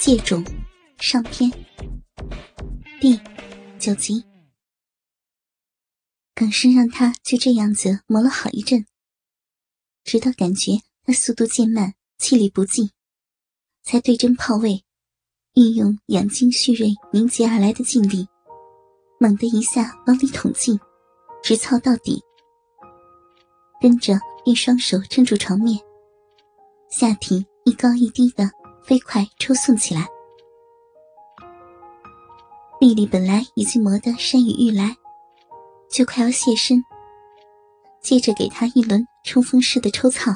借种上篇第九集。耿生让他就这样子磨了好一阵，直到感觉他速度渐慢，气力不济，才对针炮位，运用养精蓄锐凝结而来的劲力，猛地一下往里捅进，直操到底。跟着便双手撑住床面，下体一高一低的飞快抽送起来。丽丽本来已经磨得山雨欲来，就快要现身，接着给他一轮冲锋式的抽操，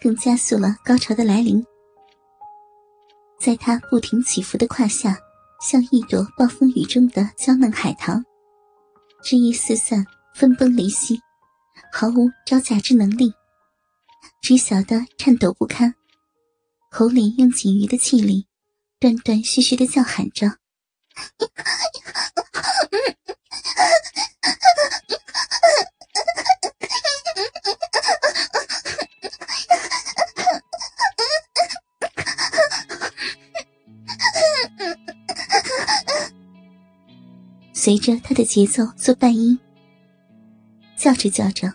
更加速了高潮的来临。在他不停起伏的胯下，像一朵暴风雨中的娇嫩海棠，枝叶四散，分崩离析。毫无招架之能力，只晓得颤抖不堪，口里用仅余的气力，断断续续的叫喊着。随着他的节奏做半音，叫着叫着。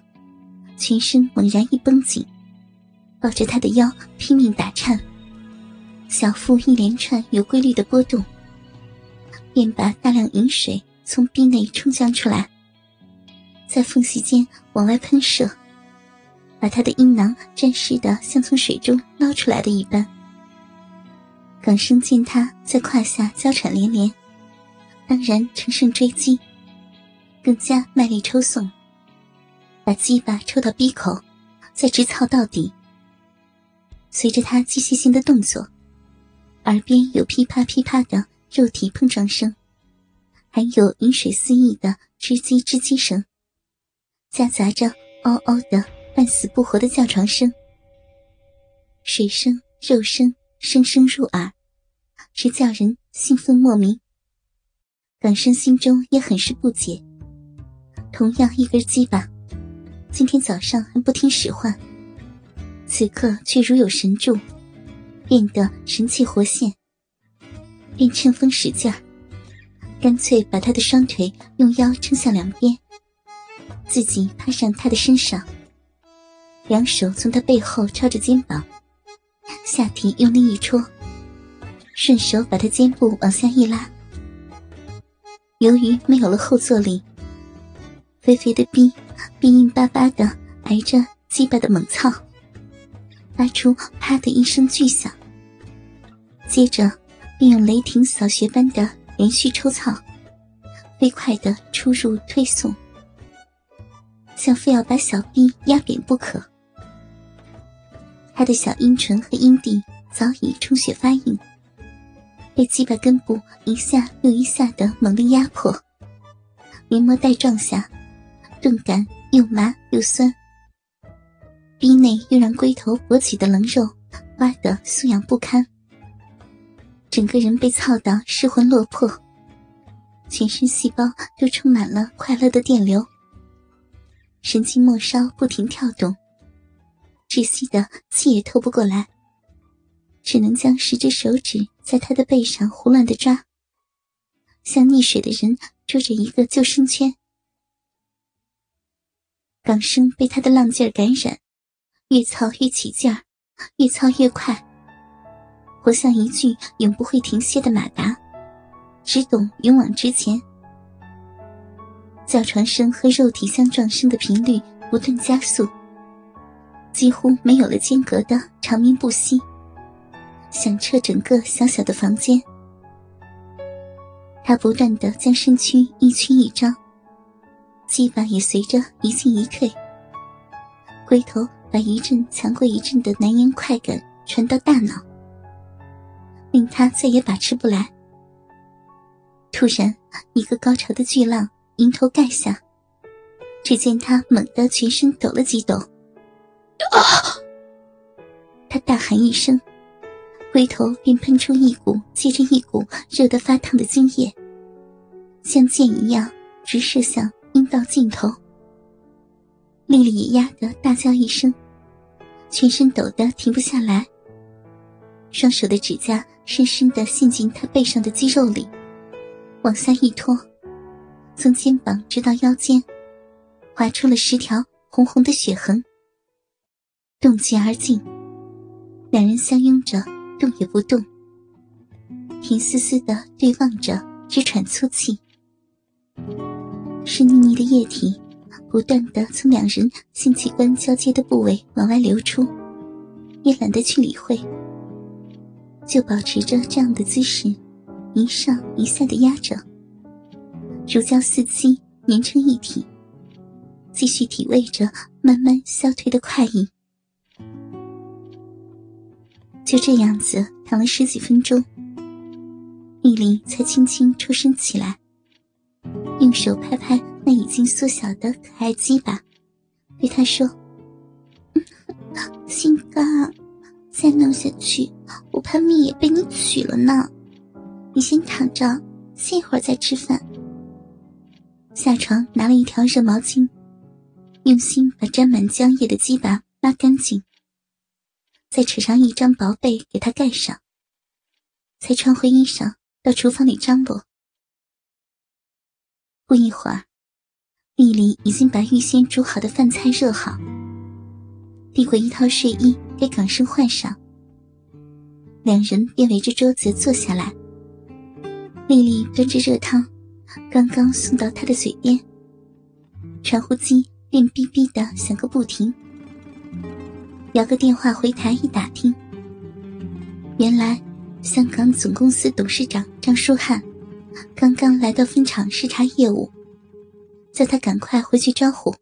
全身猛然一绷紧，抱着他的腰拼命打颤，小腹一连串有规律的波动，便把大量饮水从壁内冲向出来，在缝隙间往外喷射，把他的阴囊沾湿的像从水中捞出来的一般。耿生见他在胯下娇喘连连，当然乘胜追击，更加卖力抽送。把鸡巴抽到鼻口，再直操到底。随着他机械性的动作，耳边有噼啪噼啪的肉体碰撞声，还有饮水肆意的吱叽吱叽声，夹杂着嗷嗷的半死不活的叫床声。水声、肉声，声声入耳，直叫人兴奋莫名。港生心中也很是不解，同样一根鸡巴。今天早上还不听使唤，此刻却如有神助，变得神气活现，便趁风使劲，干脆把他的双腿用腰撑向两边，自己趴上他的身上，两手从他背后抄着肩膀，下体用力一戳，顺手把他肩部往下一拉。由于没有了后坐力，肥肥的逼。硬硬巴巴的挨着鸡巴的猛操，发出“啪”的一声巨响。接着，便用雷霆扫穴般的连续抽草，飞快的出入推送，像非要把小臂压扁不可。他的小阴唇和阴蒂早已充血发硬，被鸡巴根部一下又一下的猛力压迫，连磨带撞下，顿感。又麻又酸，逼内又让龟头勃起的棱肉挖得酥痒不堪，整个人被操到失魂落魄，全身细胞都充满了快乐的电流，神经末梢不停跳动，窒息的气也透不过来，只能将十只手指在他的背上胡乱的抓，像溺水的人捉着一个救生圈。港生被他的浪劲儿感染，越操越起劲儿，越操越快，活像一具永不会停歇的马达，只懂勇往直前。叫床声和肉体相撞声的频率不断加速，几乎没有了间隔的长鸣不息，响彻整个小小的房间。他不断的将身躯一曲一张。鸡巴也随着一进一退，龟头把一阵强过一阵的难言快感传到大脑，令他再也把持不来。突然，一个高潮的巨浪迎头盖下，只见他猛地全身抖了几抖，啊！他大喊一声，回头便喷出一股接着一股热得发烫的精液，像箭一样直射向。阴道尽头，丽丽也压得大叫一声，全身抖得停不下来，双手的指甲深深的陷进他背上的肌肉里，往下一拖，从肩膀直到腰间，划出了十条红红的血痕。动极而尽，两人相拥着，动也不动，甜丝丝的对望着，直喘粗气。湿腻腻的液体不断的从两人性器官交接的部位往外流出，也懒得去理会。就保持着这样的姿势，一上一下的压着，如胶似漆，粘成一体。继续体味着慢慢消退的快意。就这样子躺了十几分钟，丽丽才轻轻抽身起来，用手拍拍那已经缩小的可爱鸡巴，对他说：“心肝。”再弄下去，我怕命也被你取了呢。你先躺着，歇一会儿再吃饭。下床拿了一条热毛巾，用心把沾满浆液的鸡巴抹干净，再扯上一张薄被给他盖上，才穿回衣裳到厨房里张罗。不一会儿，丽丽已经把预先煮好的饭菜热好。递过一套睡衣给港生换上，两人便围着桌子坐下来。丽丽端着热汤，刚刚送到他的嘴边，传呼机便哔哔的响个不停。摇个电话回台一打听，原来香港总公司董事长张书汉刚刚来到分厂视察业务，叫他赶快回去招呼。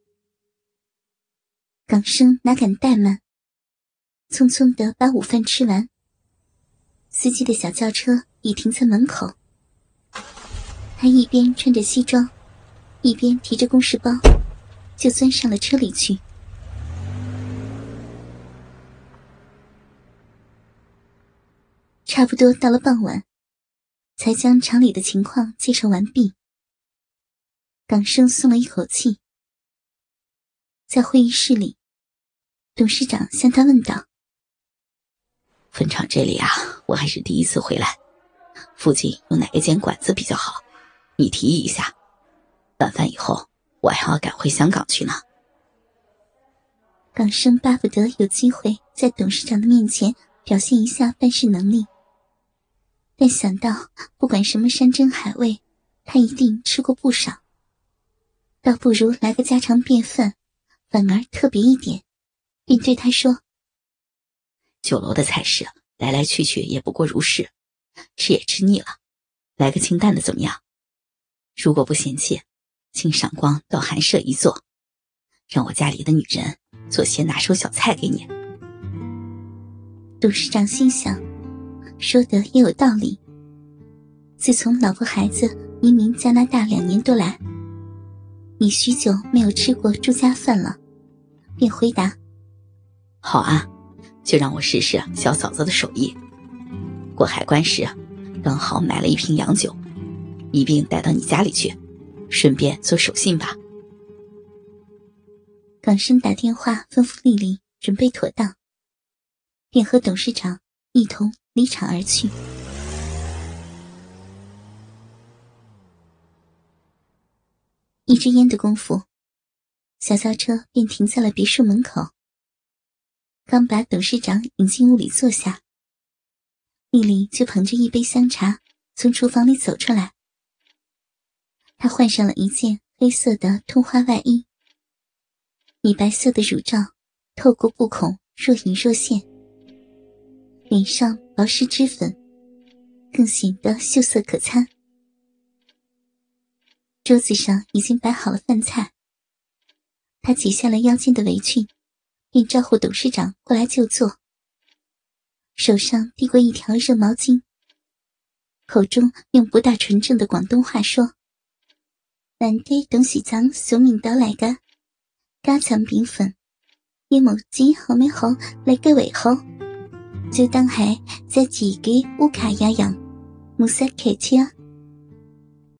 港生哪敢怠慢，匆匆的把午饭吃完。司机的小轿车已停在门口，他一边穿着西装，一边提着公事包，就钻上了车里去。差不多到了傍晚，才将厂里的情况介绍完毕。港生松了一口气。在会议室里，董事长向他问道：“分厂这里啊，我还是第一次回来，附近有哪一间馆子比较好？你提议一下。晚饭以后，我还要赶回香港去呢。”港生巴不得有机会在董事长的面前表现一下办事能力，但想到不管什么山珍海味，他一定吃过不少，倒不如来个家常便饭。反而特别一点，并对他说：“酒楼的菜式来来去去也不过如是，吃也吃腻了，来个清淡的怎么样？如果不嫌弃，请赏光到寒舍一坐，让我家里的女人做些拿手小菜给你。”董事长心想，说的也有道理。自从老婆孩子移民加拿大两年多来，已许久没有吃过住家饭了。便回答：“好啊，就让我试试小嫂子的手艺。过海关时，刚好买了一瓶洋酒，一并带到你家里去，顺便做手信吧。”港生打电话吩咐丽丽准备妥当，便和董事长一同离场而去。一支烟的功夫。小轿车便停在了别墅门口。刚把董事长引进屋里坐下，丽丽就捧着一杯香茶从厨房里走出来。她换上了一件黑色的通花外衣，米白色的乳罩透过布孔若隐若现，脸上薄施脂粉，更显得秀色可餐。桌子上已经摆好了饭菜。他解下了腰间的围裙，便招呼董事长过来就坐。手上递过一条热毛巾，口中用不大纯正的广东话说：“难得董事长送面到来嘅家常便饭，有冇知好没好嚟嘅胃口？就当系在自己屋企一样，冇使客气啊。”